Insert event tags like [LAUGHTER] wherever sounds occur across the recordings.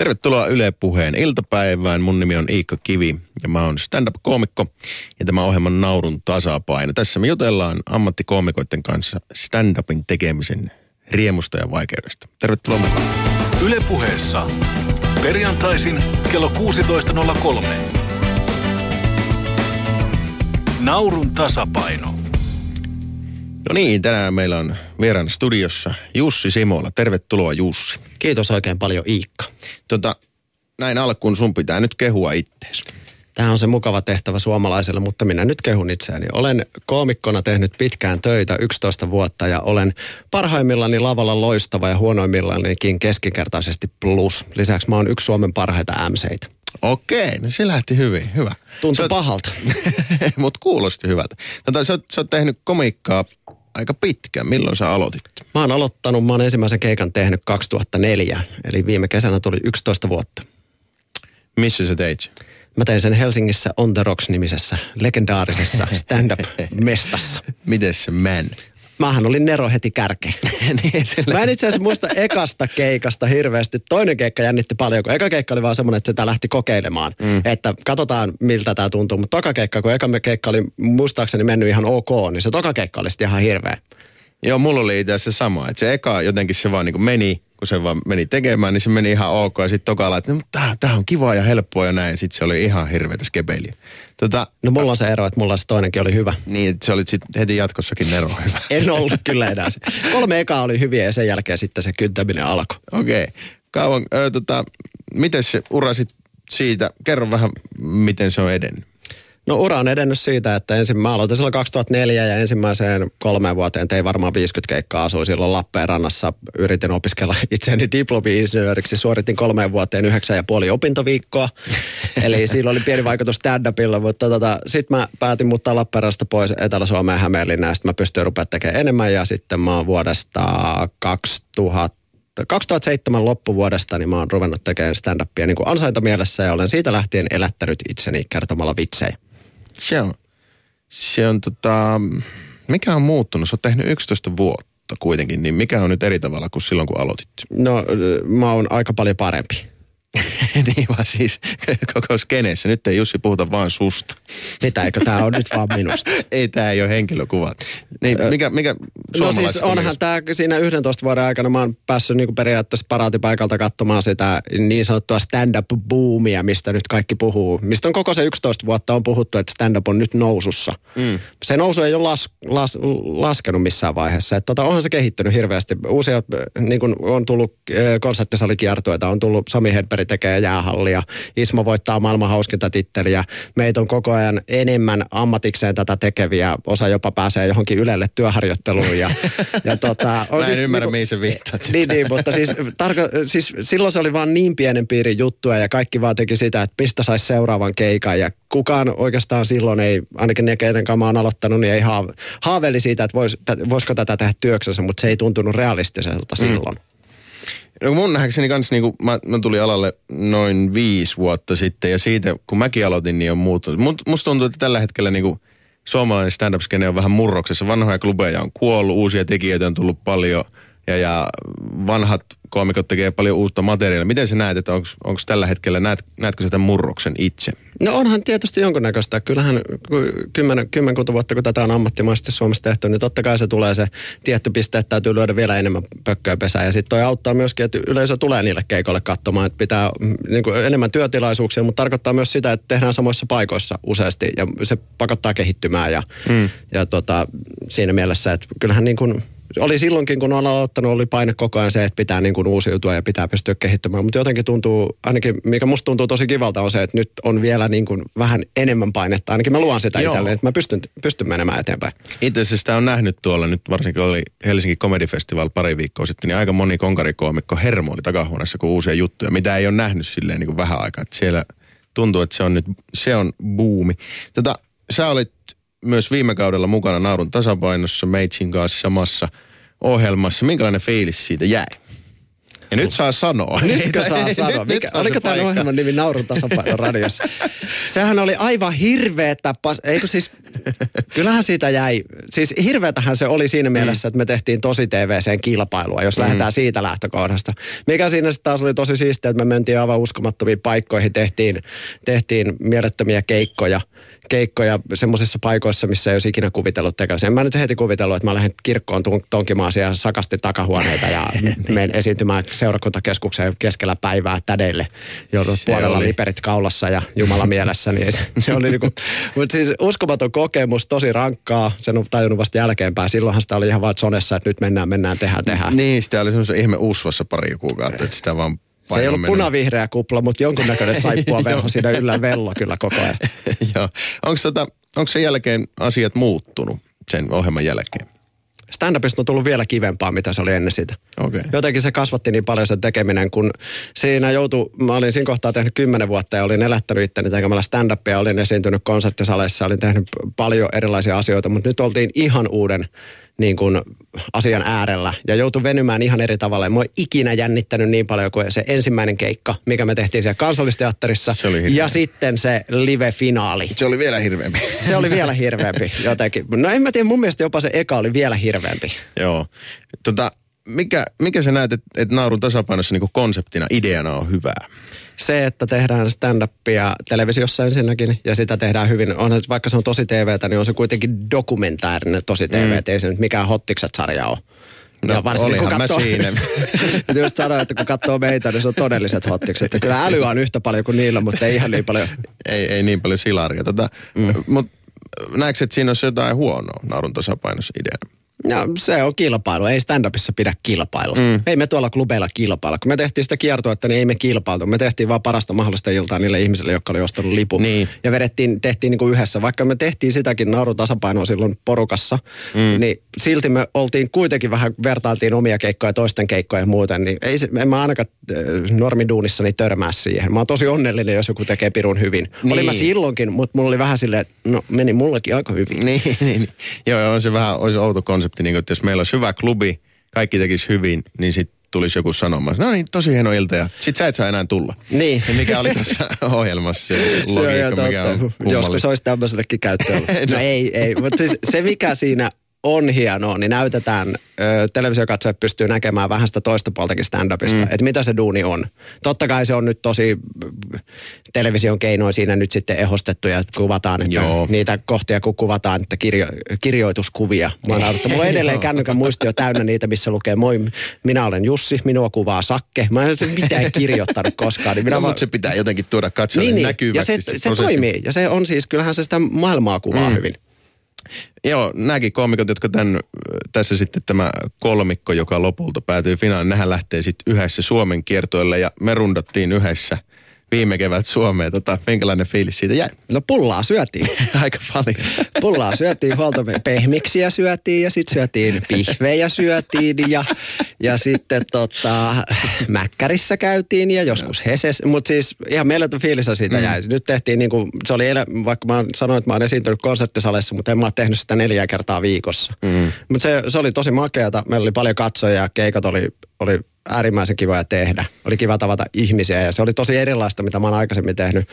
Tervetuloa Yle Puheen iltapäivään. Mun nimi on Iikka Kivi ja mä oon stand-up-koomikko ja tämä ohjelman Naurun tasapaino. Tässä me jutellaan ammattikoomikoiden kanssa stand-upin tekemisen riemusta ja vaikeudesta. Tervetuloa mukaan. Yle Puheessa. Perjantaisin kello 16.03. Naurun tasapaino. No niin, tänään meillä on vieraan studiossa Jussi Simola. Tervetuloa Jussi. Kiitos oikein paljon Iikka. Tota, näin alkuun sun pitää nyt kehua ittees. Tämä on se mukava tehtävä suomalaiselle, mutta minä nyt kehun itseäni. Olen koomikkona tehnyt pitkään töitä 11 vuotta ja olen parhaimmillani lavalla loistava ja huonoimmillanikin keskikertaisesti plus. Lisäksi mä oon yksi Suomen parhaita MCitä. Okei, no se lähti hyvin. Hyvä. Tuntui Sä- pahalta. [LAUGHS] Mutta kuulosti hyvältä. Tota, sä, oot- sä oot tehnyt komiikkaa aika pitkään. Milloin sä aloitit? Mä oon aloittanut, mä oon ensimmäisen keikan tehnyt 2004, eli viime kesänä tuli 11 vuotta. Missä sä teit? Mä tein sen Helsingissä On The Rocks-nimisessä legendaarisessa [LAUGHS] stand-up-mestassa. Miten se meni? Mähän olin Nero heti kärkeen. [LAUGHS] niin. Mä en itse asiassa muista ekasta keikasta hirveästi. Toinen keikka jännitti paljon, kun eka keikka oli vaan semmoinen, että sitä lähti kokeilemaan. Mm. Että katsotaan, miltä tämä tuntuu. Mutta toka keikka, kun eka keikka oli muistaakseni mennyt ihan ok, niin se toka keikka oli sitten ihan hirveä. Joo, mulla oli itse asiassa sama. Että se eka jotenkin se vaan niin meni, kun se vaan meni tekemään, niin se meni ihan ok. Ja sitten tokalla, että no, tää, tää on kivaa ja helppoa ja näin. Sitten se oli ihan hirveätä skepeliä. Tota, No mulla on se ero, että mulla se toinenkin oli hyvä. niin, että se oli sit heti jatkossakin Nero hyvä. [LAUGHS] En ollut kyllä enää se. Kolme ekaa oli hyviä ja sen jälkeen sitten se kyntäminen alkoi. Okei. Okay. Kauan, ö, tota, miten se ura sit siitä, kerro vähän, miten se on edennyt. No ura on edennyt siitä, että ensin mä aloitin silloin 2004 ja ensimmäiseen kolmeen vuoteen tein varmaan 50 keikkaa. Asuin silloin Lappeenrannassa. Yritin opiskella [LAUGHS] itseäni diplomi-insinööriksi. Suoritin kolmeen vuoteen yhdeksän ja puoli opintoviikkoa. [LAUGHS] Eli sillä oli pieni vaikutus stand-upilla, mutta tota, sitten mä päätin muuttaa Lappeenrannasta pois Etelä-Suomeen ja Hämeenlinnaan. Sitten mä pystyin rupeaa tekemään enemmän ja sitten mä oon vuodesta 2000 2007 loppuvuodesta niin mä oon ruvennut tekemään stand-upia niin kuin ansaintamielessä ja olen siitä lähtien elättänyt itseni kertomalla vitsejä. Se on, se on tota, mikä on muuttunut? Sä oot tehnyt 11 vuotta kuitenkin, niin mikä on nyt eri tavalla kuin silloin, kun aloitit? No mä oon aika paljon parempi. [LAUGHS] niin vaan siis [LAUGHS] koko skeneessä. Nyt ei Jussi puhuta vaan susta. Mitä, eikö tää on nyt vaan minusta? [LAUGHS] ei, tämä ei ole henkilökuvat. Niin, mikä, mikä No siis onhan tämä siinä 11 vuoden aikana mä oon päässyt niinku periaatteessa paraatipaikalta katsomaan sitä niin sanottua stand-up-boomia, mistä nyt kaikki puhuu. Mistä on koko se 11 vuotta on puhuttu, että stand-up on nyt nousussa. Mm. Se nousu ei ole las, las, laskenut missään vaiheessa. Et tota, onhan se kehittynyt hirveästi. Uusia, äh, niin kuin on tullut äh, konserttisalikiertueita, on tullut Sami Hedberg tekee jäähallia, Ismo voittaa maailman hauskinta titteliä. Meitä on koko ajan enemmän ammatikseen tätä tekeviä. Osa jopa pääsee johonkin Ylelle työharjoitteluun. Ja, [LAUGHS] ja tota, Mä en siis ymmärrä, niinku- mihin se viittaat. niin, niin, mutta siis, tarko, siis silloin se oli vaan niin pienen piirin juttua ja kaikki vaan teki sitä, että mistä saisi seuraavan keikan ja kukaan oikeastaan silloin ei, ainakin ne keiden kanssa mä oon aloittanut, niin ei haave, haaveili siitä, että vois, voisiko tätä tehdä työksensä, mutta se ei tuntunut realistiselta silloin. No mun nähdäkseni kanssa, niin mä, mä tulin alalle noin viisi vuotta sitten ja siitä, kun mäkin aloitin, niin on muuttunut. Mut, musta tuntuu, että tällä hetkellä niin kuin suomalainen stand-up-skene on vähän murroksessa. Vanhoja klubeja on kuollut, uusia tekijöitä on tullut paljon ja, ja vanhat koomikot tekee paljon uutta materiaalia. Miten sä näet, että onko tällä hetkellä, näet, näetkö sä tämän murroksen itse? No onhan tietysti jonkunnäköistä. Kyllähän kun kymmenen, kymmenkunta vuotta, kun tätä on ammattimaisesti Suomessa tehty, niin totta kai se tulee se tietty piste, että täytyy lyödä vielä enemmän pökköä pesään. Ja sitten toi auttaa myöskin, että yleisö tulee niille keikoille katsomaan, että pitää mm, niin kuin enemmän työtilaisuuksia, mutta tarkoittaa myös sitä, että tehdään samoissa paikoissa useasti ja se pakottaa kehittymään. Ja, mm. ja tota, siinä mielessä, että kyllähän niin kuin oli silloinkin, kun olen aloittanut, oli paine koko ajan se, että pitää niin kuin uusiutua ja pitää pystyä kehittymään. Mutta jotenkin tuntuu, ainakin mikä musta tuntuu tosi kivalta on se, että nyt on vielä niin kuin vähän enemmän painetta. Ainakin mä luon sitä Joo. itselleen, että mä pystyn, pystyn menemään eteenpäin. Itse asiassa sitä on nähnyt tuolla nyt, varsinkin oli Helsinki Comedy Festival pari viikkoa sitten, niin aika moni konkarikoomikko hermoili takahuoneessa, kun uusia juttuja, mitä ei ole nähnyt silleen niin kuin vähän aikaa. Että siellä tuntuu, että se on nyt, se on buumi. Tota, sä olit myös viime kaudella mukana Naurun tasapainossa Meitsin kanssa samassa ohjelmassa. Minkälainen fiilis siitä jäi? Ja nyt saa sanoa. [LAUGHS] Nytkö saa Ei, sanoa? nyt- Mikä, nyt on oliko tämän paikka. ohjelman nimi Naurun tasapaino radiossa? Sehän oli aivan hirveetä. Pas, eikö siis, kyllähän siitä jäi. Siis hirveetähän se oli siinä mielessä, että me tehtiin tosi TVCen kilpailua, jos lähdetään siitä lähtökohdasta. Mikä siinä sitten taas oli tosi siistiä, että me mentiin aivan uskomattomiin paikkoihin, tehtiin, tehtiin mielettömiä keikkoja keikkoja semmoisissa paikoissa, missä ei olisi ikinä kuvitellut tekevänsä. En mä nyt heti kuvitellut, että mä lähden kirkkoon ton- tonkimaan siellä sakasti takahuoneita ja [LAUGHS] menen esiintymään seurakuntakeskukseen keskellä päivää tädeille, joudut Se puolella oli. liperit kaulassa ja Jumala mielessä. Niin se, se oli niinku, [LAUGHS] mutta siis uskomaton kokemus, tosi rankkaa. Sen on tajunnut vasta jälkeenpäin. Silloinhan sitä oli ihan vaan sonessa, että nyt mennään, mennään, tehdään, tehdään. Niin, sitä oli semmoisen ihme usvassa pari kuukautta, että sitä vaan Se ei ollut punavihreä kupla, mutta jonkunnäköinen [LAUGHS] saippua velho siinä yllä vello kyllä koko ajan. [LAUGHS] Joo. Onko tota, onko sen jälkeen asiat muuttunut sen ohjelman jälkeen? Stand-upista on tullut vielä kivempaa, mitä se oli ennen sitä. Okei. Jotenkin se kasvatti niin paljon sen tekeminen, kun siinä joutui, mä olin siinä kohtaa tehnyt kymmenen vuotta ja olin elättänyt itteni tekemällä stand-upia, olin esiintynyt konserttisaleissa, olin tehnyt paljon erilaisia asioita, mutta nyt oltiin ihan uuden niin kuin, asian äärellä ja joutui venymään ihan eri tavalla. Mua ei ikinä jännittänyt niin paljon kuin se ensimmäinen keikka, mikä me tehtiin siellä kansallisteatterissa Se oli hirveä. ja sitten se live-finaali. Se oli vielä hirveämpi. Se oli vielä [LAUGHS] hirveämpi jotenkin. No en mä tiedä, mun mielestä jopa se eka oli vielä hirveämpi. Joo. Tota, mikä, mikä sä näet, että, että naurun tasapainossa niin konseptina, ideana on hyvää? se, että tehdään stand-upia televisiossa ensinnäkin, ja sitä tehdään hyvin, on, että vaikka se on tosi TVtä, niin on se kuitenkin dokumentaarinen tosi TV, mm. ei se nyt mikään hottikset-sarja ole. No, olihan mä siinä. [LAUGHS] Just sanoin, että kun katsoo meitä, niin se on todelliset hottikset. Ja kyllä älyä on yhtä paljon kuin niillä, mutta ei ihan niin paljon. ei, ei niin paljon silaria. Tota, mm. Mutta näetkö, että siinä olisi jotain huonoa naurun tasapainossa ideana? No, se on kilpailu. Ei stand-upissa pidä kilpailla. Mm. Ei me tuolla klubeilla kilpailla. Kun me tehtiin sitä kiertoetta, niin ei me kilpailtu. Me tehtiin vaan parasta mahdollista iltaa niille ihmisille, jotka oli ostanut lipun. Niin. Ja vedettiin, tehtiin niin kuin yhdessä. Vaikka me tehtiin sitäkin naurun tasapainoa silloin porukassa, mm. niin silti me oltiin kuitenkin vähän, vertailtiin omia keikkoja, toisten keikkoja ja muuten. Niin ei se, en mä ainakaan äh, normiduunissani törmää siihen. Mä oon tosi onnellinen, jos joku tekee pirun hyvin. Niin. Olin mä Niin. silloinkin, mutta mulla oli vähän silleen, että no meni mullekin aika hyvin. [LAUGHS] Niin, niin, niin. Joo, on se vähän olisi outo konsepti, niin kuin, että jos meillä olisi hyvä klubi, kaikki tekisi hyvin, niin sitten tulisi joku sanomaan, no niin, tosi hieno ilta ja sit sä et saa enää tulla. Niin. Ja mikä oli tuossa [LAUGHS] ohjelmassa se Se on logiikka, mikä on kummallista. Joskus olisi tämmöisellekin käyttöön. [LAUGHS] no ei, ei. Mutta siis se mikä siinä on hienoa, niin näytetään, ö, televisiokatsojat pystyy näkemään vähän sitä toista puoltakin stand-upista, mm. että mitä se duuni on. Totta kai se on nyt tosi television keinoin siinä nyt sitten ehostettu ja kuvataan, että Joo. niitä kohtia kun kuvataan, että kirjo, kirjoituskuvia. Mua naurattaa. Mulla on edelleen [LAUGHS] kännykän muistio täynnä niitä, missä lukee moi, minä olen Jussi, minua kuvaa Sakke. Mä en mitään kirjoittanut koskaan. Niin minä No, vaan- mutta se pitää jotenkin tuoda katsojalle niin, niin. näkyväksi. Ja se, se prosessi. toimii. Ja se on siis, kyllähän se sitä maailmaa kuvaa mm. hyvin. Joo, nämäkin koomikot, jotka tämän, tässä sitten tämä kolmikko, joka lopulta päätyi finaaliin, nehän lähtee sitten yhdessä Suomen kiertoille ja me rundattiin yhdessä viime kevät Suomeen. Tota, minkälainen fiilis siitä jäi? No pullaa syötiin. [LAUGHS] Aika paljon. Pullaa syötiin, huolto pehmiksiä syötiin ja sitten syötiin pihvejä syötiin ja, ja sitten tota, mäkkärissä käytiin ja joskus heses. Mutta siis ihan mieletön fiilis siitä mm. jäi. Nyt tehtiin niin kuin, se oli, ele, vaikka mä sanoin, että mä oon esiintynyt konserttisalissa, mutta en mä oon tehnyt sitä neljä kertaa viikossa. Mm. Mutta se, se oli tosi makeata. Meillä oli paljon katsojia ja keikat oli, oli äärimmäisen kivoja tehdä. Oli kiva tavata ihmisiä ja se oli tosi erilaista, mitä mä oon aikaisemmin tehnyt.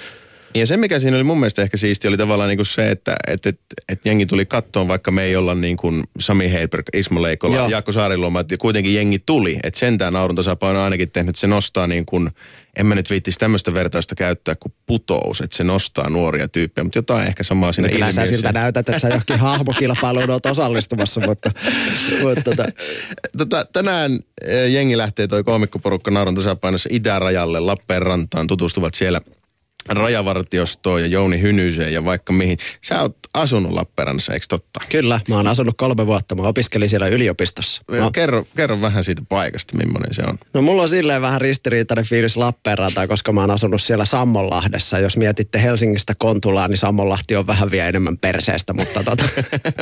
Ja se, mikä siinä oli mun mielestä ehkä siisti, oli tavallaan niin kuin se, että et, et, et jengi tuli kattoon, vaikka me ei olla niin kuin Sami Heiberg, Ismo Leikola, Joo. Jaakko Saariluoma, että kuitenkin jengi tuli. Että sentään naurun tasapaino on ainakin tehnyt, että se nostaa niin kuin, en mä nyt viittisi tämmöistä vertausta käyttää kuin putous, että se nostaa nuoria tyyppejä, mutta jotain ehkä samaa siinä No kyllä sä ilmiössä. siltä näytät, että sä johonkin hahmokilpailuun oot osallistumassa, mutta, mutta tota, Tota, tänään eh, jengi lähtee toi koomikkoporukka naurun tasapainossa itärajalle Lappeenrantaan, tutustuvat siellä rajavartiostoon ja Jouni Hynyseen ja vaikka mihin. Sä oot asunut Lappeenrannassa, eikö totta? kyllä, mä oon asunut kolme vuotta, mä opiskelin siellä yliopistossa. No. Mä, Kerro, kerro vähän siitä paikasta, millainen se on. no mulla on silleen vähän ristiriitainen fiilis Lappeenrantaa, koska mä oon asunut siellä Sammonlahdessa. Jos mietitte Helsingistä Kontulaan, niin Sammonlahti on vähän vielä enemmän perseestä, mutta tota,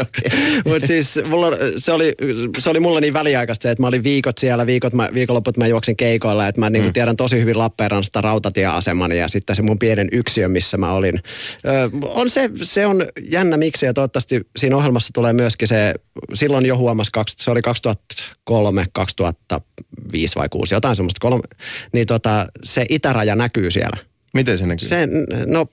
[LAUGHS] Mut siis mulla, se, oli, se oli mulle niin väliaikaista se, että mä olin viikot siellä, viikot mä, viikonloput mä juoksin keikoilla, että mä niinku tiedän tosi hyvin Lappeenrannasta rautatieaseman ja sitten se mun pienen yksilön, missä mä olin. Ö, on se, se on jännä miksi ja toivottavasti siinä ohjelmassa tulee myöskin se, silloin jo huomasi, se oli 2003, 2005 vai 6, jotain semmoista, kolme, niin tota, se itäraja näkyy siellä. Miten se näkyy? Se, no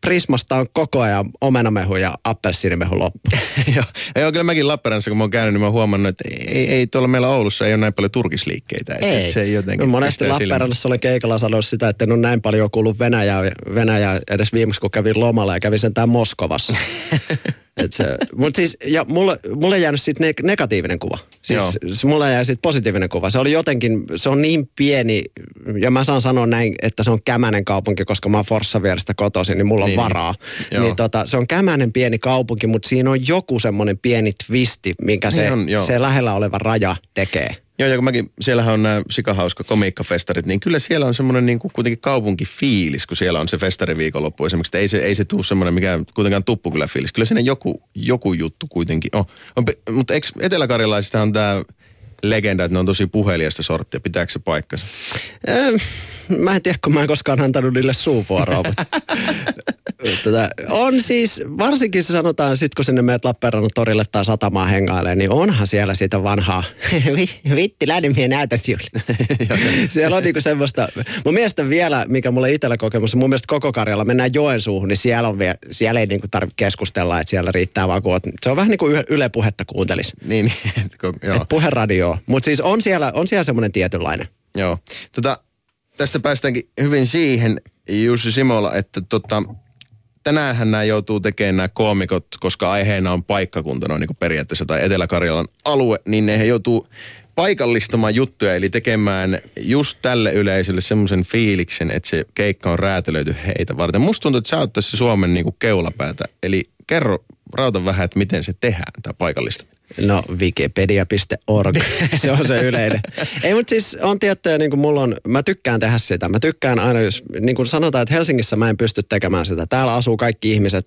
Prismasta on koko ajan omenamehu ja appelsiinimehu loppu. [LAUGHS] joo, joo, kyllä mäkin Lappeenrannassa, kun mä oon käynyt, niin mä oon huomannut, että ei, ei tuolla meillä Oulussa ei ole näin paljon turkisliikkeitä. Että ei. Se ei jotenkin no, monesti Lappeenrannassa olen keikalla sanonut sitä, että en ole näin paljon kuullut Venäjää, Venäjää edes viimeksi, kun kävin lomalla ja kävin sen [LAUGHS] Mutta siis, ja mulle, mulle jäänyt siitä ne, negatiivinen kuva. Siis se, mulle jäi siitä positiivinen kuva. Se oli jotenkin, se on niin pieni, ja mä saan sanoa näin, että se on kämänen kaupunki, koska mä oon Forssa vierestä kotoisin, niin mulla on niin, varaa. Niin, niin tota, se on kämänen pieni kaupunki, mutta siinä on joku semmoinen pieni twisti, minkä niin se, on, se lähellä oleva raja tekee. Joo, ja kun mäkin, siellähän on nämä sikahauska komiikkafestarit, niin kyllä siellä on semmoinen niin kuin kuitenkin kaupunkifiilis, kun siellä on se festariviikonloppu esimerkiksi. Ei se, ei se tuu semmoinen mikä kuitenkaan kyllä fiilis. Kyllä siinä joku, joku juttu kuitenkin on. on mutta eikö etelä on tämä legenda, että ne on tosi puheliasta sorttia. Pitääkö se paikkansa? Ähm, mä en tiedä, kun mä en koskaan antanut niille suuvuoroa, mutta [LAUGHS] Tätä, on siis, varsinkin se sanotaan, sit kun sinne meidät Lappeenrannan torille tai satamaan hengailee, niin onhan siellä sitä vanhaa, [LAUGHS] vitti minä näytän sinulle. siellä on niinku semmoista, mun mielestä vielä, mikä mulle itsellä kokemus, mun mielestä koko Karjalla mennään Joensuuhun, niin siellä, on vielä, siellä ei niinku tarvitse keskustella, että siellä riittää vaan, kun se on vähän niin kuin Yle puhetta kuuntelisi. Niin, niin joo. Puheradio. Mutta siis on siellä, on siellä semmoinen tietynlainen. Joo. Tota, tästä päästäänkin hyvin siihen, Jussi Simola, että tota, tänäänhän nämä joutuu tekemään nämä koomikot, koska aiheena on paikkakunta, noin niin periaatteessa, tai Etelä-Karjalan alue, niin ne joutuu paikallistamaan juttuja, eli tekemään just tälle yleisölle semmoisen fiiliksen, että se keikka on räätälöity heitä varten. Musta tuntuu, että sä oot tässä Suomen niin keulapäätä, eli kerro rauta vähän, että miten se tehdään, tämä paikallista. No wikipedia.org, [LAUGHS] se on se yleinen. Ei, mutta siis on tiettyjä, niin kuin mulla on, mä tykkään tehdä sitä. Mä tykkään aina, jos niin kuin sanotaan, että Helsingissä mä en pysty tekemään sitä. Täällä asuu kaikki ihmiset,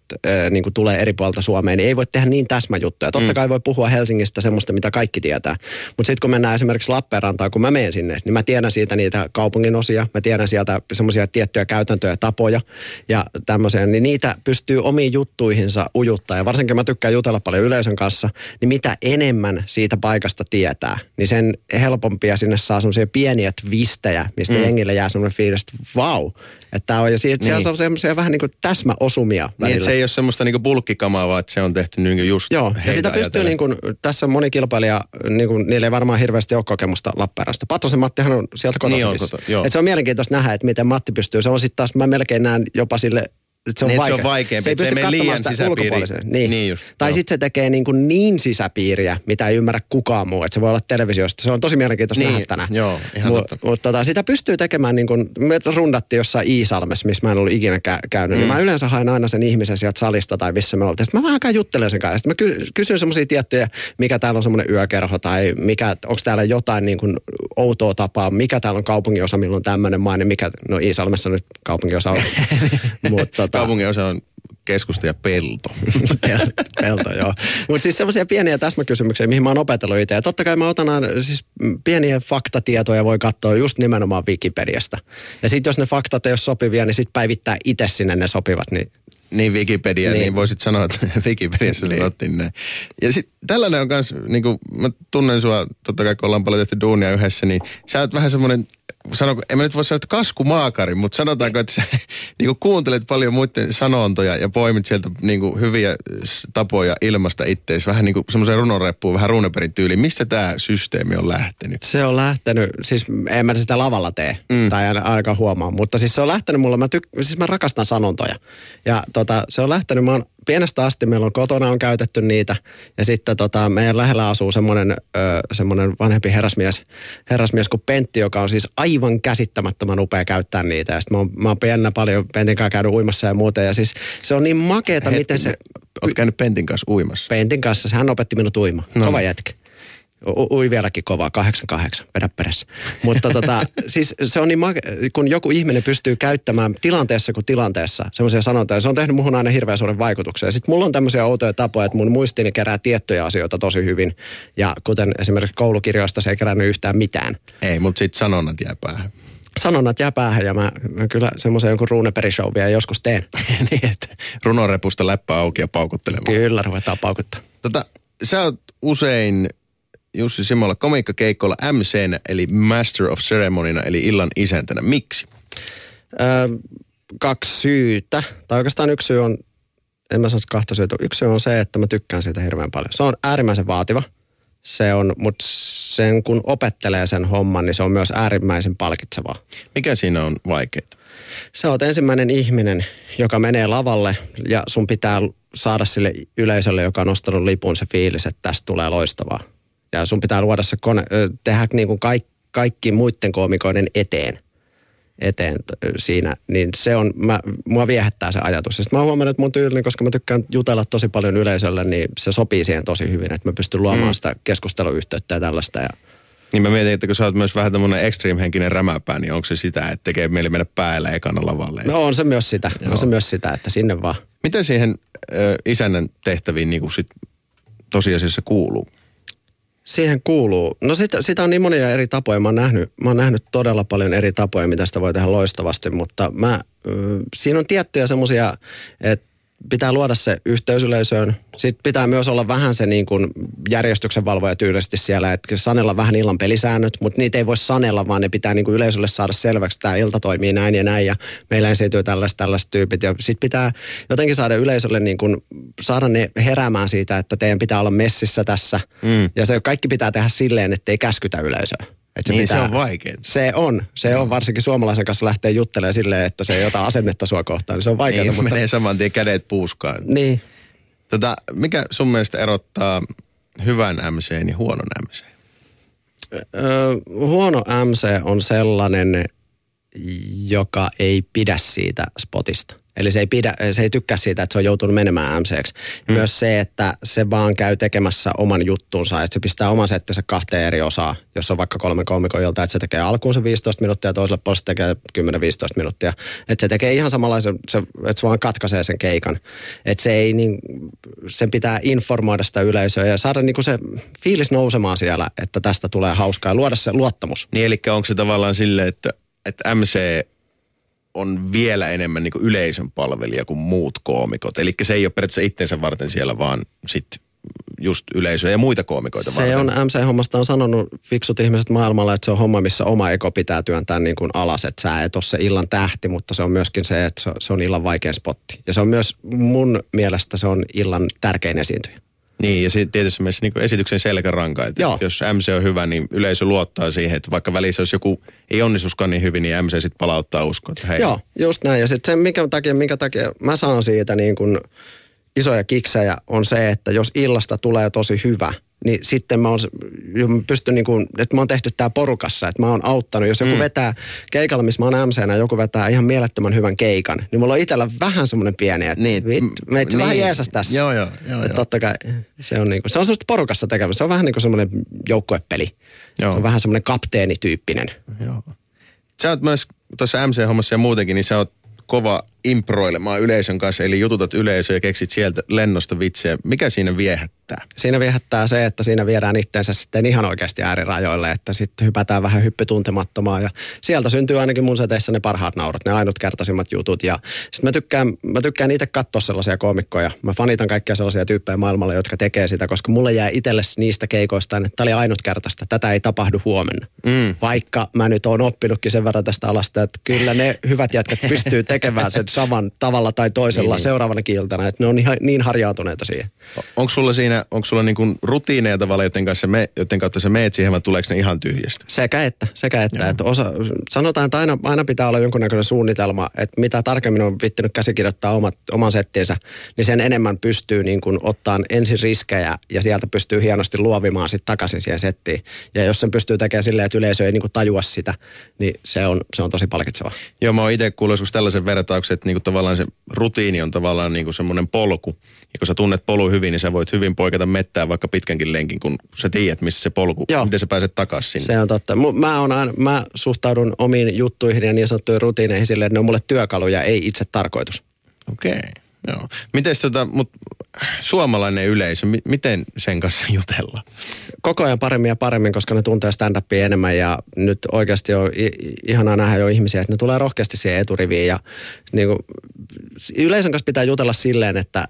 niin kuin tulee eri puolta Suomeen, niin ei voi tehdä niin täsmäjuttuja. Totta mm. kai voi puhua Helsingistä semmoista, mitä kaikki tietää. Mutta sitten kun mennään esimerkiksi Lappeenrantaan, kun mä menen sinne, niin mä tiedän siitä niitä kaupungin osia. Mä tiedän sieltä semmoisia tiettyjä käytäntöjä, tapoja ja tämmöisiä. Niin niitä pystyy omiin juttuihinsa ujuttaa. Ja varsinkin mä tykkään jutella paljon yleisön kanssa, niin mitä enemmän siitä paikasta tietää, niin sen helpompia sinne saa semmoisia pieniä twistejä, mistä mm. jengille jää semmoinen fiilis, että vau. Että on, ja siitä, niin. siellä on semmoisia vähän niin kuin täsmäosumia Niin, että se ei ole semmoista niin kuin bulkkikamaa, vaan että se on tehty niin just Joo, ja sitä pystyy niin kuin, tässä moni kilpailija, niin kuin, niillä ei varmaan hirveästi ole kokemusta Lappeenrannasta. Patrosen Mattihan on sieltä kotoisin. Niin on, koto, se on mielenkiintoista nähdä, että miten Matti pystyy. Se on sitten taas, mä melkein näen jopa sille se on, niin, vaikea. se on vaikeampi. Se ei pysty se liian sisäpiiri. Niin. niin just, tai sitten se tekee niin, kuin niin sisäpiiriä, mitä ei ymmärrä kukaan muu. Että se voi olla televisiosta. Se on tosi mielenkiintoista niin, nähdä tänään. Joo, ihan Mutta mut, tota, sitä pystyy tekemään niin kuin, me rundattiin jossain Iisalmessa, missä mä en ollut ikinä kä- käynyt. Niin mm. Niin mä yleensä haen aina sen ihmisen sieltä salista tai missä me oltiin. Sitten mä vähän juttelen sen kanssa. Sitten mä ky- kysyn semmoisia tiettyjä, mikä täällä on semmoinen yökerho tai mikä, onko täällä jotain niin kuin outoa tapaa, mikä täällä on kaupunginosa, milloin tämmöinen maine, mikä, no Iisalmessa nyt kaupunginosa on. [LAUGHS] Mut, tota, kaupunginosa on keskusta ja pelto. [LAUGHS] pelto, joo. Mutta siis semmoisia pieniä täsmäkysymyksiä, mihin mä oon opetellut itse. Ja totta kai mä otan siis pieniä faktatietoja voi katsoa just nimenomaan Wikipediasta. Ja sitten jos ne faktat ei ole sopivia, niin sitten päivittää itse sinne ne sopivat, niin niin Wikipedia, niin, niin voisit sanoa, että [LAUGHS] Wikipediassa niin. sanottiin näin. Ja sitten tällainen on myös, niin kuin, mä tunnen sua, totta kai kun ollaan paljon tehty duunia yhdessä, niin sä oot vähän semmoinen sanonko, en mä nyt voi sanoa, että kaskumaakari, mutta sanotaanko, että sä [LAUGHS] niin kuuntelet paljon muiden sanontoja ja poimit sieltä niin kuin hyviä tapoja ilmasta ittees, vähän niin kuin semmoisen runonreppuun, vähän Runeberin tyyliin. Mistä tämä systeemi on lähtenyt? Se on lähtenyt, siis en mä sitä lavalla tee, mm. tai aika huomaa, mutta siis se on lähtenyt mulle, mä, tyk- siis mä rakastan sanontoja. Ja tota, se on lähtenyt, mä oon pienestä asti meillä on kotona on käytetty niitä. Ja sitten tota, meidän lähellä asuu semmoinen, semmoinen vanhempi herrasmies, herrasmies kuin Pentti, joka on siis aivan käsittämättömän upea käyttää niitä. Ja sitten mä oon, mä oon pienenä paljon Pentin kanssa käynyt uimassa ja muuta. Ja siis se on niin makeeta, Hetki, miten se... Oot käynyt Pentin kanssa uimassa? Pentin kanssa, hän opetti minut uimaan. No. Kova jätkä ui vieläkin kovaa, 88, vedä perässä. Mutta [LAUGHS] tota, siis se on niin, kun joku ihminen pystyy käyttämään tilanteessa kuin tilanteessa semmoisia sanontoja, se on tehnyt muhun aina hirveän suuren vaikutuksen. Sitten mulla on tämmöisiä outoja tapoja, että mun muistini kerää tiettyjä asioita tosi hyvin. Ja kuten esimerkiksi koulukirjoista se ei kerännyt yhtään mitään. Ei, mutta sitten sanonnat jää päähän. sanonnat jää päähän ja mä, mä kyllä semmoisen jonkun ruuneperi-show vielä joskus teen. [LAUGHS] niin, että runorepusta läppä auki ja paukuttelemaan. Kyllä, ruvetaan paukuttaa. Tota, sä oot usein Jussi Simola komiikkakeikkoilla MCnä, eli Master of Ceremonina, eli illan isäntänä. Miksi? Öö, kaksi syytä, tai oikeastaan yksi syy on, en mä sano kahta syytä. Yksi syy on se, että mä tykkään siitä hirveän paljon. Se on äärimmäisen vaativa. Se on, mutta sen kun opettelee sen homman, niin se on myös äärimmäisen palkitsevaa. Mikä siinä on vaikeaa? Sä oot ensimmäinen ihminen, joka menee lavalle ja sun pitää saada sille yleisölle, joka on nostanut lipun se fiilis, että tästä tulee loistavaa. Ja sun pitää luoda se kone, tehdä niin kuin kaikki, kaikki muiden koomikoiden eteen eteen siinä, niin se on, mä, mua viehättää se ajatus. Ja sit mä oon huomannut, että mun tyylini, koska mä tykkään jutella tosi paljon yleisölle, niin se sopii siihen tosi hyvin, että mä pystyn luomaan mm. sitä keskusteluyhteyttä ja tällaista. Ja Niin mä mietin, että kun sä oot myös vähän tämmönen extreme-henkinen rämäpää, niin onko se sitä, että tekee mieli mennä päällä ekana lavalle? no on se myös sitä, Joo. on se myös sitä, että sinne vaan. Miten siihen ö, isännän tehtäviin niin kuin sit tosiasiassa kuuluu? Siihen kuuluu. No sitä, sitä on niin monia eri tapoja. Mä oon, nähnyt, mä oon nähnyt todella paljon eri tapoja, mitä sitä voi tehdä loistavasti, mutta mä, ö, siinä on tiettyjä semmoisia, että pitää luoda se yhteys yleisöön. Sitten pitää myös olla vähän se niin kuin järjestyksen valvoja tyylisesti siellä, että sanella vähän illan pelisäännöt, mutta niitä ei voi sanella, vaan ne pitää niin kuin yleisölle saada selväksi, että tämä ilta toimii näin ja näin ja meillä esiintyy tällaiset tällaiset tyypit. Ja sitten pitää jotenkin saada yleisölle niin kuin, saada ne heräämään siitä, että teidän pitää olla messissä tässä. Mm. Ja se kaikki pitää tehdä silleen, että ei käskytä yleisöä. Et Niin, se on vaikeaa. Se on. Se on varsinkin suomalaisen kanssa lähtee juttelemaan silleen, että se ei ota asennetta sua kohtaan. Niin se on vaikeaa. Niin, [LAUGHS] mutta... menee saman tien kädet puuskaan. Niin. Tota, mikä sun mielestä erottaa hyvän MC ja huonon MC? Öö, huono MC on sellainen, joka ei pidä siitä spotista. Eli se ei, pidä, se ei tykkää siitä, että se on joutunut menemään MCksi. Mm. Myös se, että se vaan käy tekemässä oman juttunsa, että se pistää oman settinsä kahteen eri osaa, jos on vaikka kolme kolmikon jolta, että se tekee alkuun se 15 minuuttia ja toiselle puolelle se tekee 10-15 minuuttia. Että se tekee ihan samanlaisen, se, että se vaan katkaisee sen keikan. Että se ei niin, sen pitää informoida sitä yleisöä ja saada niinku se fiilis nousemaan siellä, että tästä tulee hauskaa ja luoda se luottamus. Niin eli onko se tavallaan sille, että, että MC on vielä enemmän niin yleisön palvelija kuin muut koomikot. Eli se ei ole periaatteessa itsensä varten siellä, vaan sit just yleisöä ja muita koomikoita Se varten. on, MC-hommasta on sanonut fiksut ihmiset maailmalla, että se on homma, missä oma eko pitää työntää niin kuin alas. Että sä et ole se illan tähti, mutta se on myöskin se, että se- se on illan vaikein spotti. Ja se on myös mun mielestä se on illan tärkein esiintyjä. Niin, ja sitten tietysti myös niin esityksen selkäranka. Että Joo. jos MC on hyvä, niin yleisö luottaa siihen, että vaikka välissä jos joku ei onnistuskaan niin hyvin, niin MC sitten palauttaa uskoa, että hei, Joo, just näin. Ja sitten se, minkä takia, minkä takia mä saan siitä niin kuin isoja kiksejä, on se, että jos illasta tulee tosi hyvä, niin sitten mä oon, pystyn niin kuin, että mä oon tehty tää porukassa, että mä oon auttanut. Jos joku mm. vetää keikalla, missä mä oon MCnä, joku vetää ihan mielettömän hyvän keikan, niin mulla on itsellä vähän semmoinen pieni, että Niin, vit, meitä niin. vähän jeesas tässä. Joo, joo, joo, Että joo. totta kai se on, niin kuin, se on semmoista porukassa tekemistä. Se on vähän niin kuin semmoinen joukkuepeli. Joo. Se on vähän semmoinen kapteenityyppinen. Joo. Sä oot myös tuossa MC-hommassa ja muutenkin, niin sä oot kova improilemaan yleisön kanssa, eli jututat yleisöä ja keksit sieltä lennosta vitsejä. Mikä siinä viehättää? siinä viehättää se, että siinä viedään itseensä sitten ihan oikeasti äärirajoille, että sitten hypätään vähän hyppytuntemattomaan ja sieltä syntyy ainakin mun seteissä ne parhaat naurut, ne ainutkertaisimmat jutut ja sitten mä tykkään, mä tykkään itse katsoa sellaisia koomikkoja. Mä fanitan kaikkia sellaisia tyyppejä maailmalla, jotka tekee sitä, koska mulle jää itselle niistä keikoista, että tämä oli ainutkertaista, tätä ei tapahdu huomenna. Mm. Vaikka mä nyt oon oppinutkin sen verran tästä alasta, että kyllä ne hyvät jätkät pystyy tekemään sen saman tavalla tai toisella Niin, niin, niin. seuraavana kiiltana, että ne on ihan, niin harjaantuneita siihen. Onko sulla siinä, onko sulla niin kuin rutiineja tavalla, joten, kanssa me, joten kautta sä meet siihen, vai tuleeko ne ihan tyhjästä? Sekä että, sekä että, että osa, sanotaan, että aina, aina pitää olla jonkunnäköinen suunnitelma, että mitä tarkemmin on vittinyt käsikirjoittaa omat, oman settinsä, niin sen enemmän pystyy niin kuin ottaan ensin riskejä ja sieltä pystyy hienosti luovimaan sitten takaisin siihen settiin. Ja jos sen pystyy tekemään silleen, että yleisö ei niin kuin tajua sitä, niin se on, se on tosi palkitsevaa. Joo, mä oon itse kuullut joskus tällaisen vertauksen, että niinku tavallaan se rutiini on tavallaan niinku semmoinen polku. Ja kun sä tunnet polun hyvin, niin sä voit hyvin poiketa mettää vaikka pitkänkin lenkin, kun sä tiedät, missä se polku, Joo. miten sä pääset takaisin sinne. Se on totta. Mä, on aina, mä suhtaudun omiin juttuihin ja niin sanottuihin rutiineihin silleen, että ne on mulle työkaluja, ei itse tarkoitus. Okei. Okay. Joo. Miten tota, mut suomalainen yleisö, mi- miten sen kanssa jutellaan? koko ajan paremmin ja paremmin, koska ne tuntee stand-upia enemmän ja nyt oikeasti on i- ihanaa nähdä jo ihmisiä, että ne tulee rohkeasti siihen eturiviin ja niin kuin, yleisön kanssa pitää jutella silleen, että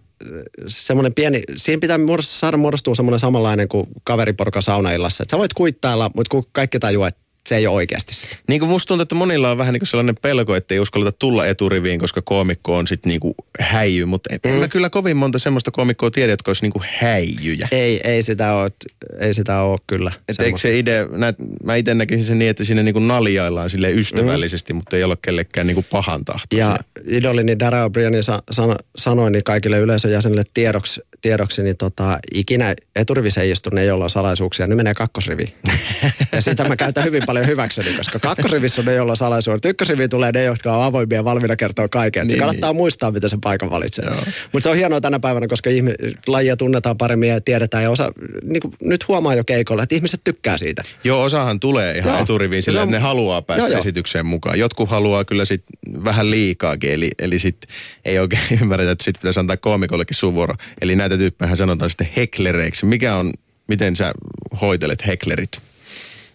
semmoinen pieni, siinä pitää muodostua, saada muodostua semmoinen samanlainen kuin kaveriporka saunaillassa, että sä voit kuittailla, mutta kun kaikki tajuu, että se ei ole oikeasti sitä. Niin kuin musta tuntuu, että monilla on vähän niin kuin sellainen pelko, että ei uskalleta tulla eturiviin, koska koomikko on sitten niin kuin häijy. Mutta en, mm. mä kyllä kovin monta semmoista koomikkoa tiedä, jotka olisi niin kuin häijyjä. Ei, ei sitä ole, ei sitä ole kyllä. Et eikö se idea, näet, mä itse näkisin sen niin, että siinä niin kuin naljaillaan sille ystävällisesti, mm. mutta ei ole kellekään niin kuin pahan tahtoisia. Ja idolini Dara O'Brien sa- sano, sanoi niin kaikille yleisön jäsenille tiedoksi, tiedoksi niin tota, ikinä eturivissä ei istu ne, joilla on salaisuuksia, ne menee kakkosriviin. [LAUGHS] ja sitä mä käytän hyvin paljon hyväkseni, koska kakkosrivissä on ne, joilla on salaisuuksia. Ykkösriviin tulee ne, jotka on avoimia ja valmiina kertoa kaiken. Niin, se Niin, kannattaa muistaa, miten sen paikan valitsee. Mutta se on hienoa tänä päivänä, koska ihmi, lajia tunnetaan paremmin ja tiedetään. Ja osa, niin kuin nyt huomaa jo keikolla, että ihmiset tykkää siitä. Joo, osahan tulee ihan Joo. eturiviin sillä, on- että ne haluaa päästä Joo, joo. esitykseen mukaan. Jotkut haluaa kyllä sit vähän liikaakin, eli, eli sit ei oikein [LAUGHS] ymmärretä, että sit pitäisi antaa koomikollekin sun vuoro. Eli näitä tyyppejä sanotaan sitten heklereiksi. Mikä on, miten sä hoitelet heklerit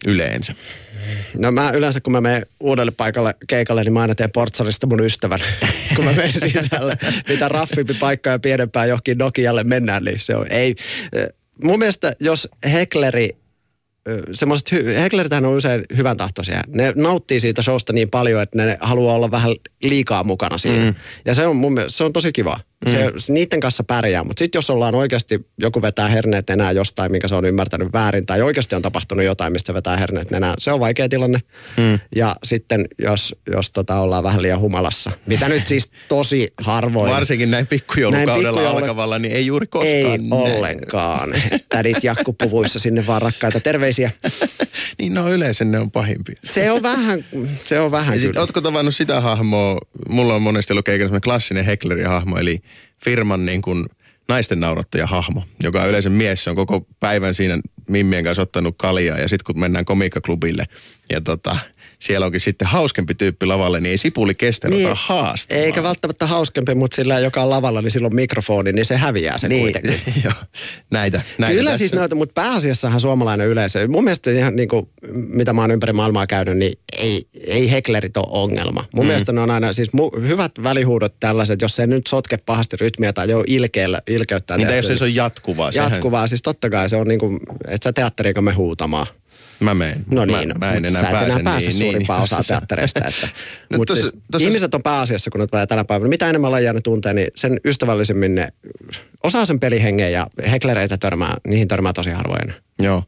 yleensä? No mä yleensä, kun mä menen uudelle paikalle keikalle, niin mä aina teen portsarista mun ystävän. [LAUGHS] kun mä menen sisälle, mitä raffimpi paikka ja pienempää johonkin Nokialle mennään, niin se on ei. Mun mielestä jos hekleri semmoiset, heklerithän on usein hyvän tahtoisia. Ne nauttii siitä showsta niin paljon, että ne haluaa olla vähän liikaa mukana siinä. Mm. Ja se on mun mielestä, se on tosi kiva. Mm. Se, se, niiden kanssa pärjää. Mutta sitten jos ollaan oikeasti, joku vetää herneet enää jostain, minkä se on ymmärtänyt väärin, tai oikeasti on tapahtunut jotain, mistä se vetää herneet enää, se on vaikea tilanne. Mm. Ja sitten jos, jos tota ollaan vähän liian humalassa, mitä nyt siis tosi harvoin. Varsinkin näin pikkujoulukaudella Näin pikkujoulu- alkavalla, niin ei juuri koskaan Ei näin. ollenkaan. Tädit jakkupuvuissa sinne vaan rakkaita terveisiä. [LAUGHS] Niin no yleensä ne on pahimpia. Se on vähän, se on vähän Ja sit, ootko tavannut sitä hahmoa, mulla on monesti ollut semmoinen klassinen hekleri-hahmo, eli firman niin kuin naisten naurattaja hahmo, joka on yleensä mies, se on koko päivän siinä mimmien kanssa ottanut kaljaa ja sitten kun mennään komiikkaklubille ja tota, siellä onkin sitten hauskempi tyyppi lavalle, niin ei sipuli kestä, niin, ota haastamaan. Eikä välttämättä hauskempi, mutta sillä joka on lavalla, niin silloin mikrofoni, niin se häviää sen niin, kuitenkin. [LAUGHS] joo, näitä, näitä Kyllä tässä. siis noita, mutta pääasiassahan suomalainen yleisö, mun mielestä ihan niin kuin, mitä mä oon ympäri maailmaa käynyt, niin ei, ei heklerit ole ongelma. Mun mm. mielestä ne on aina siis mu, hyvät välihuudot tällaiset, jos se nyt sotke pahasti rytmiä tai jo ilkeellä, ilkeyttää. Niin, tehty, jos se ole jatkuvaa. sehän- jatkuvaa, siis totta kai se on niin kuin, että sä teatteriinko me huutamaan. Mä menen. No mä, niin, mä en enää sä et enää pääse niin, suurimpaan niin. osaan teattereista. [LAUGHS] Että. No Mut tossa- siis, tossa- ihmiset on pääasiassa, kun ne tulee tänä päivänä. Mitä enemmän lajia ne tuntee, niin sen ystävällisemmin ne osaa sen pelihengen ja heklereitä törmää, niihin törmää tosi harvoin. Joo.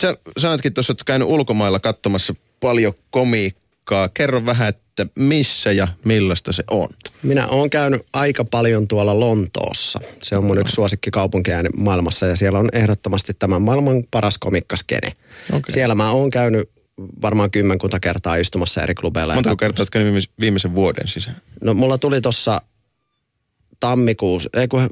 Sä sanoitkin tuossa, että käynyt ulkomailla katsomassa paljon komiikkaa. Kerro vähän, että missä ja millaista se on. Minä olen käynyt aika paljon tuolla Lontoossa. Se on mun yksi suosikkikaupunki ääni maailmassa ja siellä on ehdottomasti tämä maailman paras komikkaskene. Okei. Siellä mä oon käynyt varmaan kymmenkunta kertaa istumassa eri klubeilla. Montako kertaa viimeisen, viimeisen vuoden sisään? No mulla tuli tuossa tammikuussa, ei kun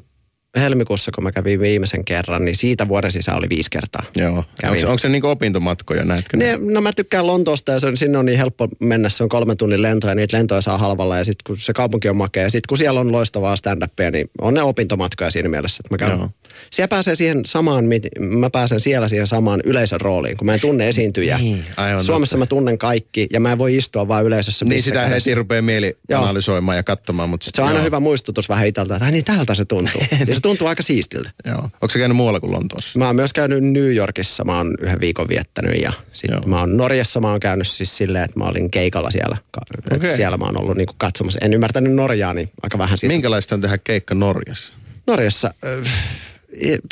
helmikuussa, kun mä kävin viimeisen kerran, niin siitä vuoden sisään oli viisi kertaa. Joo. Kävin. Onko se, onko se niinku opintomatkoja, näetkö? Ne, no mä tykkään Lontoosta ja se on, sinne on niin helppo mennä, se on kolmen tunnin lento ja niitä lentoja saa halvalla ja sitten kun se kaupunki on makea ja sitten kun siellä on loistavaa stand-upia, niin on ne opintomatkoja siinä mielessä, että mä käyn. Joo. Siellä pääsee siihen samaan, mä pääsen siellä siihen samaan yleisön rooliin, kun mä en tunne esiintyjä. Niin, aivan Suomessa totta. mä tunnen kaikki ja mä en voi istua vaan yleisössä Niin sitä kädessä. heti rupeaa mieli Joo. analysoimaan ja katsomaan. Mutta Se on aina joo. hyvä muistutus vähän itältä, että niin tältä se tuntuu. [LAUGHS] se tuntuu aika siistiltä. Joo. Onko se käynyt muualla kuin Lontoossa? Mä oon myös käynyt New Yorkissa, mä oon yhden viikon viettänyt ja sitten mä oon Norjassa, mä oon käynyt siis silleen, että mä olin keikalla siellä. Et Okei. Siellä mä oon ollut niinku katsomassa. En ymmärtänyt Norjaa, niin aika vähän siitä. Minkälaista on tehdä keikka Norjassa? Norjassa äh,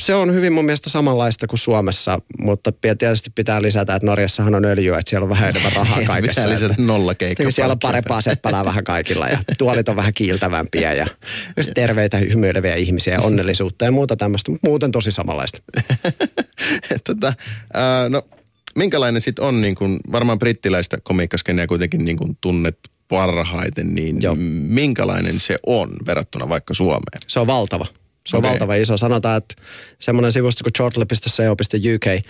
se on hyvin mun mielestä samanlaista kuin Suomessa, mutta tietysti pitää lisätä, että Norjassahan on öljyä, että siellä on vähän enemmän rahaa [LAUGHS] kaikessa. Pitää lisätä nolla keikka. Siellä on parempaa seppälää vähän kaikilla ja tuolit on vähän kiiltävämpiä ja just terveitä, hymyileviä ihmisiä ja onnellisuutta ja muuta tämmöistä, mutta muuten tosi samanlaista. [LAUGHS] tota, ää, no, minkälainen sitten on, niin kun, varmaan brittiläistä komiikkaskeneä kuitenkin niin kun tunnet parhaiten, niin Joo. minkälainen se on verrattuna vaikka Suomeen? Se on valtava. Se on Okei. valtava iso. Sanotaan, että semmoinen sivusto kuin chortle.co.uk,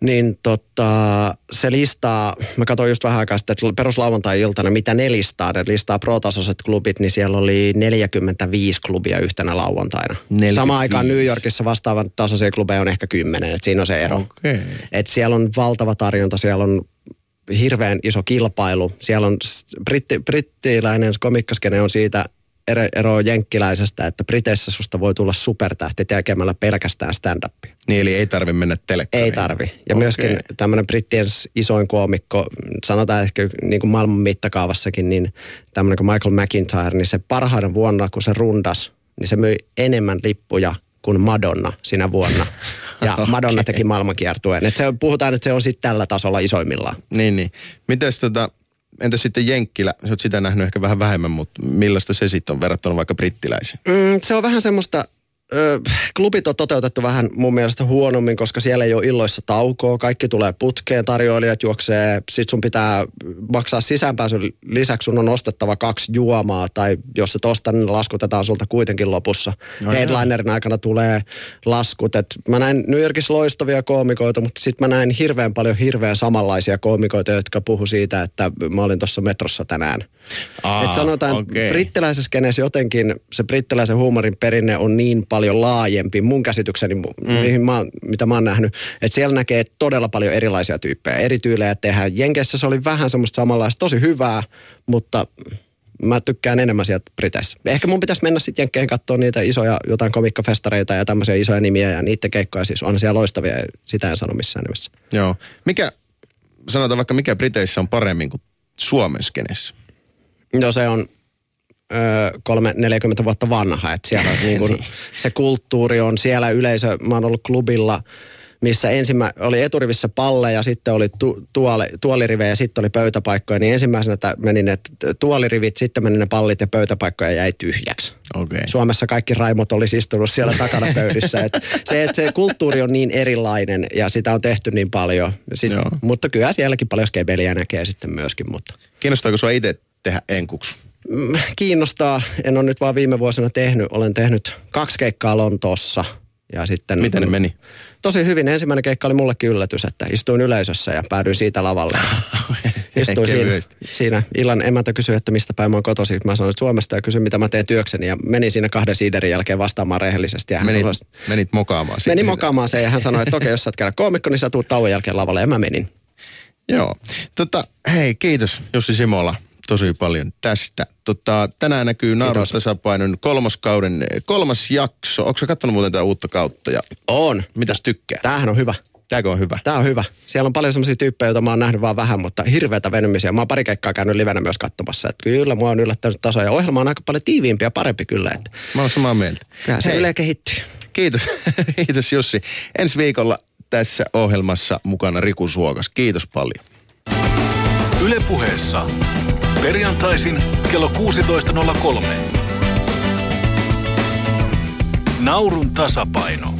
niin tota, se listaa, mä katsoin just vähän aikaa sitten, että peruslauantai-iltana, mitä ne listaa, ne listaa pro-tasoiset klubit, niin siellä oli 45 klubia yhtenä lauantaina. 45. Samaan aikaan New Yorkissa vastaavan tasoisia klubeja on ehkä 10, että siinä on se ero. Okei. Et siellä on valtava tarjonta, siellä on hirveän iso kilpailu. Siellä on britti, brittiläinen komikkaskene on siitä ero, ero jenkkiläisestä, että Briteissä susta voi tulla supertähti tekemällä pelkästään stand-upia. Niin, eli ei tarvi mennä telekkariin. Ei tarvi. Ja Okei. myöskin tämmöinen brittien isoin koomikko, sanotaan ehkä niin kuin maailman mittakaavassakin, niin tämmöinen kuin Michael McIntyre, niin se parhaana vuonna, kun se rundas, niin se myi enemmän lippuja kuin Madonna sinä vuonna. [LAUGHS] Ja Madonna teki maailmankiertueen. Et se, puhutaan, että se on sitten tällä tasolla isoimmillaan. Niin, niin. Mites tota, entä sitten Jenkkilä? Sä oot sitä nähnyt ehkä vähän vähemmän, mutta millaista se sitten on verrattuna vaikka brittiläisiin? Mm, se on vähän semmoista, ö, klubit on toteutettu vähän mun mielestä huonommin, koska siellä ei ole illoissa taukoa. Kaikki tulee putkeen, tarjoilijat juoksee. Sit sun pitää maksaa sisäänpääsyn lisäksi sun on ostettava kaksi juomaa. Tai jos et osta, niin laskutetaan sulta kuitenkin lopussa. No Headlinerin aikana tulee laskut. Et mä näin New Yorkissa loistavia koomikoita, mutta sitten mä näin hirveän paljon hirveän samanlaisia koomikoita, jotka puhu siitä, että mä olin tuossa metrossa tänään. Aa, Et sanotaan, okay. brittiläisessä skeneessä jotenkin se brittiläisen huumorin perinne on niin paljon laajempi, mun käsitykseni, mm. mihin mä, mitä mä oon nähnyt, että siellä näkee todella paljon erilaisia tyyppejä, eri tyylejä tehdä. Jenkeissä se oli vähän semmoista samanlaista, tosi hyvää, mutta mä tykkään enemmän sieltä Briteissä. Ehkä mun pitäisi mennä sitten Jenkkeihin katsoa niitä isoja jotain komikkafestareita ja tämmöisiä isoja nimiä ja niiden keikkoja siis on siellä loistavia, ja sitä en sano missään nimessä. Joo. Mikä, sanotaan vaikka mikä Briteissä on paremmin kuin Suomen skenessä? No se on öö, kolme, 40 vuotta vanha, että siellä niin kuin, se kulttuuri on siellä yleisö, mä oon ollut klubilla, missä ensimmä, oli eturivissä palleja, sitten oli tu, tuoli, tuolirivejä ja sitten oli pöytäpaikkoja, niin ensimmäisenä meni ne tuolirivit, sitten meni ne pallit ja pöytäpaikkoja jäi tyhjäksi. Okei. Suomessa kaikki raimot olisi istunut siellä takana pöydissä. Et se, et se kulttuuri on niin erilainen ja sitä on tehty niin paljon. Sit, Joo. mutta kyllä sielläkin paljon skebeliä näkee sitten myöskin. Mutta Kiinnostaako sua itse tehdä enkuksi? Mm, kiinnostaa. En ole nyt vaan viime vuosina tehnyt. Olen tehnyt kaksi keikkaa Lontoossa. Ja sitten, Miten ne meni? Tosi hyvin. Ensimmäinen keikka oli mullekin yllätys, että istuin yleisössä ja päädyin siitä lavalle. [LAUGHS] Istuin siinä, siinä. Illan emäntä kysyi, että mistä päin mä oon kotosi. Mä sanoin, että Suomesta ja kysyin, mitä mä teen työkseni. Ja menin siinä kahden siiderin jälkeen vastaamaan rehellisesti. Ja hän Menit, sanoi, menit mokaamaan siitä. meni mokaamaan sen ja hän sanoi, että okei, jos sä oot käydä koomikko, niin sä tuut tauon jälkeen lavalle. Ja mä menin. Joo. Tota, hei, kiitos Jussi Simola tosi paljon tästä. Tota, tänään näkyy Kiitos. tasapainon kolmoskauden kolmas jakso. Onko katsonut muuten tätä uutta kautta ja On. mitäs tykkää? Tämähän on hyvä. Tääkö on hyvä? Tämä on hyvä. Siellä on paljon sellaisia tyyppejä, joita mä oon nähnyt vaan vähän, mutta hirveätä venymisiä. Mä oon pari keikkaa käynyt livenä myös katsomassa. Että kyllä mua on yllättänyt taso ja ohjelma on aika paljon tiiviimpi ja parempi kyllä. Että Mä oon samaa mieltä. kyllä se Yle kehittyy. Kiitos. [LAUGHS] kiitos Jussi. Ensi viikolla tässä ohjelmassa mukana Riku Suokas. Kiitos paljon. Ylepuheessa perjantaisin kello 16.03. Naurun tasapaino.